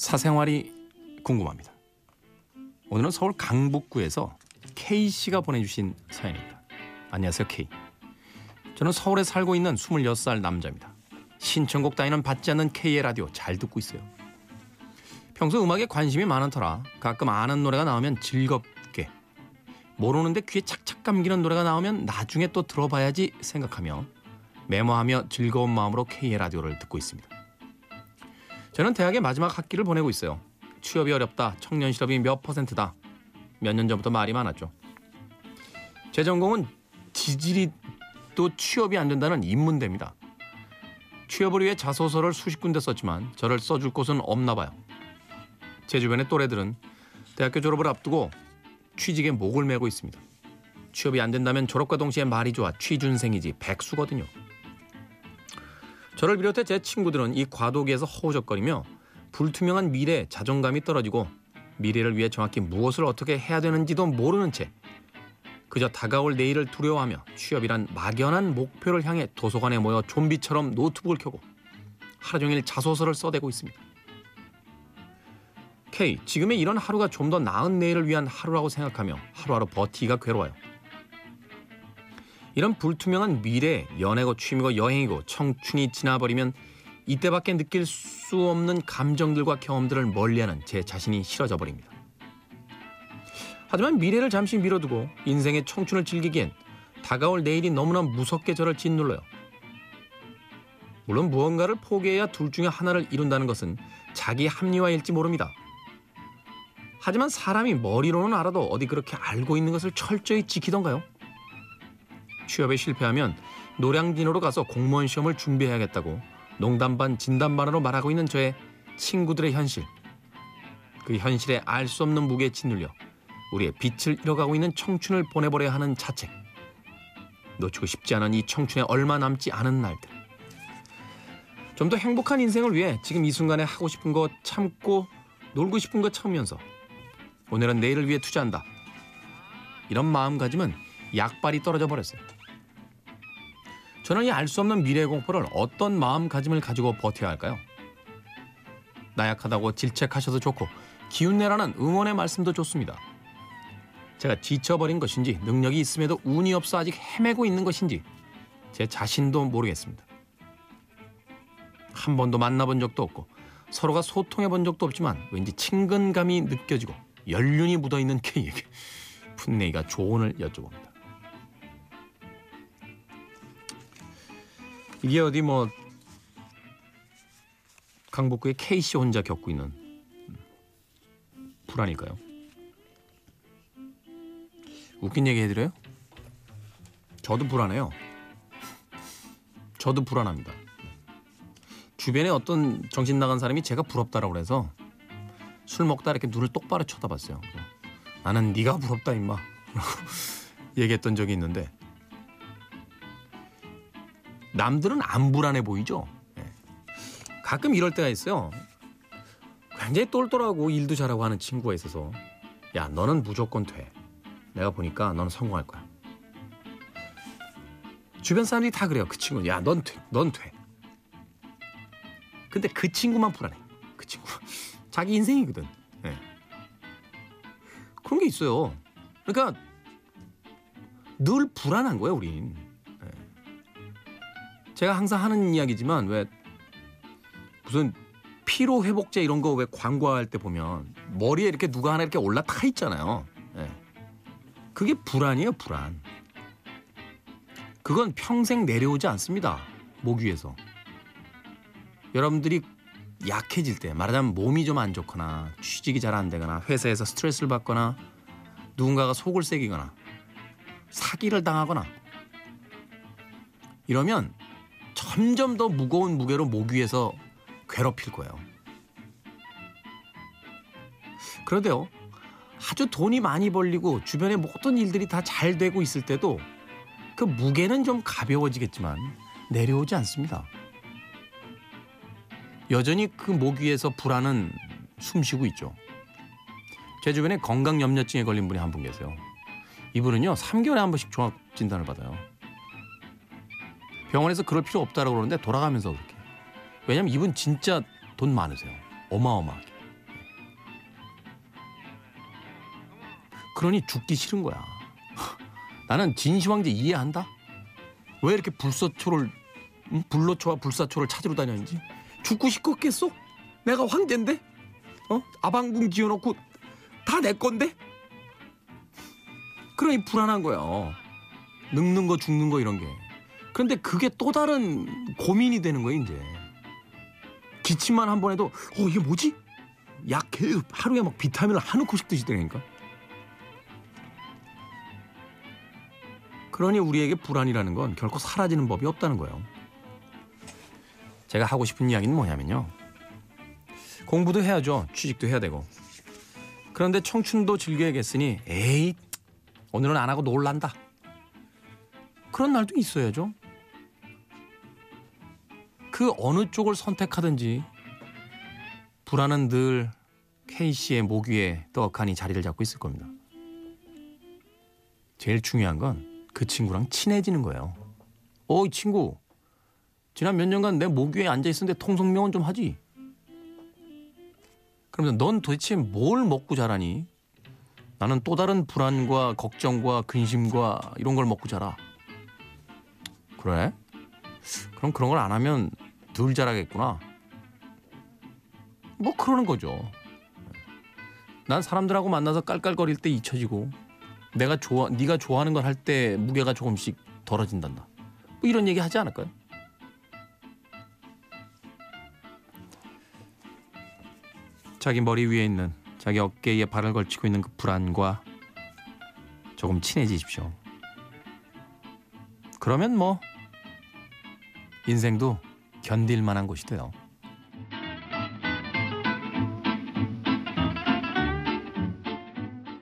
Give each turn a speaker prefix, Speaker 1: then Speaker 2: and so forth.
Speaker 1: 사생활이 궁금합니다. 오늘은 서울 강북구에서 K 씨가 보내주신 사연입니다. 안녕하세요 K. 저는 서울에 살고 있는 26살 남자입니다. 신청곡 따위는 받지 않는 K의 라디오 잘 듣고 있어요. 평소 음악에 관심이 많은 터라 가끔 아는 노래가 나오면 즐겁게 모르는데 귀에 착착 감기는 노래가 나오면 나중에 또 들어봐야지 생각하며 메모하며 즐거운 마음으로 K의 라디오를 듣고 있습니다. 저는 대학의 마지막 학기를 보내고 있어요. 취업이 어렵다. 청년 실업이 몇 퍼센트다. 몇 년 전부터 말이 많았죠. 제 전공은 지질이 또 취업이 안 된다는 인문대입니다. 취업을 위해 자소서를 수십 군데 썼지만 저를 써줄 곳은 없나 봐요. 제 주변의 또래들은 대학교 졸업을 앞두고 취직에 목을 메고 있습니다. 취업이 안 된다면 졸업과 동시에 말이 좋아 취준생이지 백수거든요. 저를 비롯해 제 친구들은 이 과도기에서 허우적거리며 불투명한 미래에 자존감이 떨어지고 미래를 위해 정확히 무엇을 어떻게 해야 되는지도 모르는 채 그저 다가올 내일을 두려워하며 취업이란 막연한 목표를 향해 도서관에 모여 좀비처럼 노트북을 켜고 하루 종일 자소서를 써대고 있습니다. K, 지금의 이런 하루가 좀 더 나은 내일을 위한 하루라고 생각하며 하루하루 버티기가 괴로워요. 이런 불투명한 미래, 연애고 취미고 여행이고 청춘이 지나버리면 이때밖에 느낄 수 없는 감정들과 경험들을 멀리하는 제 자신이 싫어져 버립니다. 하지만 미래를 잠시 미뤄두고 인생의 청춘을 즐기기엔 다가올 내일이 너무나 무섭게 저를 짓눌러요. 물론 무언가를 포기해야 둘 중에 하나를 이룬다는 것은 자기 합리화일지 모릅니다. 하지만 사람이 머리로는 알아도 어디 그렇게 알고 있는 것을 철저히 지키던가요? 취업에 실패하면 노량진으로 가서 공무원 시험을 준비해야겠다고 농담 반 진담 반으로 말하고 있는 저의 친구들의 현실. 그 현실에 알 수 없는 무게에 짓눌려 우리의 빛을 잃어가고 있는 청춘을 보내버려야 하는 자책. 놓치고 싶지 않은 이 청춘에 얼마 남지 않은 날들. 좀 더 행복한 인생을 위해 지금 이 순간에 하고 싶은 거 참고 놀고 싶은 거 참으면서 오늘은 내일을 위해 투자한다. 이런 마음가짐은 약발이 떨어져 버렸어요. 저는 이 알 수 없는 미래 공포를 어떤 마음가짐을 가지고 버텨야 할까요? 나약하다고 질책하셔도 좋고 기운내라는 응원의 말씀도 좋습니다. 제가 지쳐버린 것인지 능력이 있음에도 운이 없어 아직 헤매고 있는 것인지 제 자신도 모르겠습니다. 한 번도 만나본 적도 없고 서로가 소통해 본 적도 없지만 왠지 친근감이 느껴지고 연륜이 묻어있는 K에게 풋내기가 조언을 여쭤봅니다. 이게 어디 뭐 강북구의 K씨 혼자 겪고 있는 불안일까요? 웃긴 얘기 해드려요? 저도 불안해요. 저도 불안합니다. 주변에 어떤 정신 나간 사람이 제가 부럽다라고 그래서 술 먹다 이렇게 눈을 똑바로 쳐다봤어요. 나는 네가 부럽다 임마. 얘기했던 적이 있는데 남들은 안 불안해 보이죠. 네. 가끔 이럴 때가 있어요. 굉장히 똘똘하고 일도 잘하고 하는 친구가 있어서 야 너는 무조건 돼. 내가 보니까 너는 성공할 거야. 주변 사람들이 다 그래요. 그 친구. 야, 넌 돼. 넌 돼. 근데 그 친구만 불안해. 그 친구. 자기 인생이거든. 네. 그런 게 있어요. 그러니까 늘 불안한 거예요, 우린. 네. 제가 항상 하는 이야기지만 왜 무슨 피로 회복제 이런 거 왜 광고할 때 보면 머리에 이렇게 누가 하나 이렇게 올라타 있잖아요. 네. 그게 불안이에요, 불안. 그건 평생 내려오지 않습니다. 목 위에서. 여러분들이 약해질 때, 말하자면 몸이 좀 안 좋거나, 취직이 잘 안 되거나, 회사에서 스트레스를 받거나, 누군가가 속을 새기거나, 사기를 당하거나, 이러면 점점 더 무거운 무게로 목 위에서 괴롭힐 거예요. 그런데요, 아주 돈이 많이 벌리고 주변에 모든 일들이 다 잘 되고 있을 때도 그 무게는 좀 가벼워지겠지만 내려오지 않습니다. 여전히 그 목 위에서 불안은 숨쉬고 있죠. 제 주변에 건강 염려증에 걸린 분이 한 분 계세요. 이분은요, 3개월에 한 번씩 종합 진단을 받아요. 병원에서 그럴 필요 없다라고 그러는데 돌아가면서 그렇게. 왜냐면 이분 진짜 돈 많으세요. 어마어마하게. 그러니 죽기 싫은 거야. 나는 진시황제 이해한다. 왜 이렇게 불서초를 불로초와 불사초를 찾으러 다녔는지 죽고 싶었겠어? 내가 황제인데, 어 아방궁 지어놓고 다 내 건데. 그러니 불안한 거야. 늙는 거 죽는 거 이런 게. 그런데 그게 또 다른 고민이 되는 거야 이제. 기침만 한 번 해도 어 이게 뭐지? 약 하루에 막 비타민을 한 움큼씩 드시더라니까. 그러니 우리에게 불안이라는 건 결코 사라지는 법이 없다는 거예요. 제가 하고 싶은 이야기는 뭐냐면요. 공부도 해야죠. 취직도 해야 되고. 그런데 청춘도 즐겨야겠으니 에이 오늘은 안 하고 놀란다. 그런 날도 있어야죠. 그 어느 쪽을 선택하든지 불안은 늘 K 씨의 목 위에 떡하니 자리를 잡고 있을 겁니다. 제일 중요한 건 그 친구랑 친해지는 거예요. 어, 이 친구. 지난 몇 년간 내 목 위에 앉아 있었는데 통성명은 좀 하지. 그러면 넌 도대체 뭘 먹고 자라니? 나는 또 다른 불안과 걱정과 근심과 이런 걸 먹고 자라. 그래? 그럼 그런 걸 안 하면 덜 자라겠구나. 뭐 그러는 거죠. 난 사람들하고 만나서 깔깔거릴 때 잊혀지고 내가 좋아 네가 좋아하는 걸 할 때 무게가 조금씩 덜어진단다. 뭐 이런 얘기 하지 않을까요? 자기 머리 위에 있는 자기 어깨에 발을 걸치고 있는 그 불안과 조금 친해지십시오. 그러면 뭐 인생도 견딜 만한 곳이 돼요.